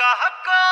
कहकारी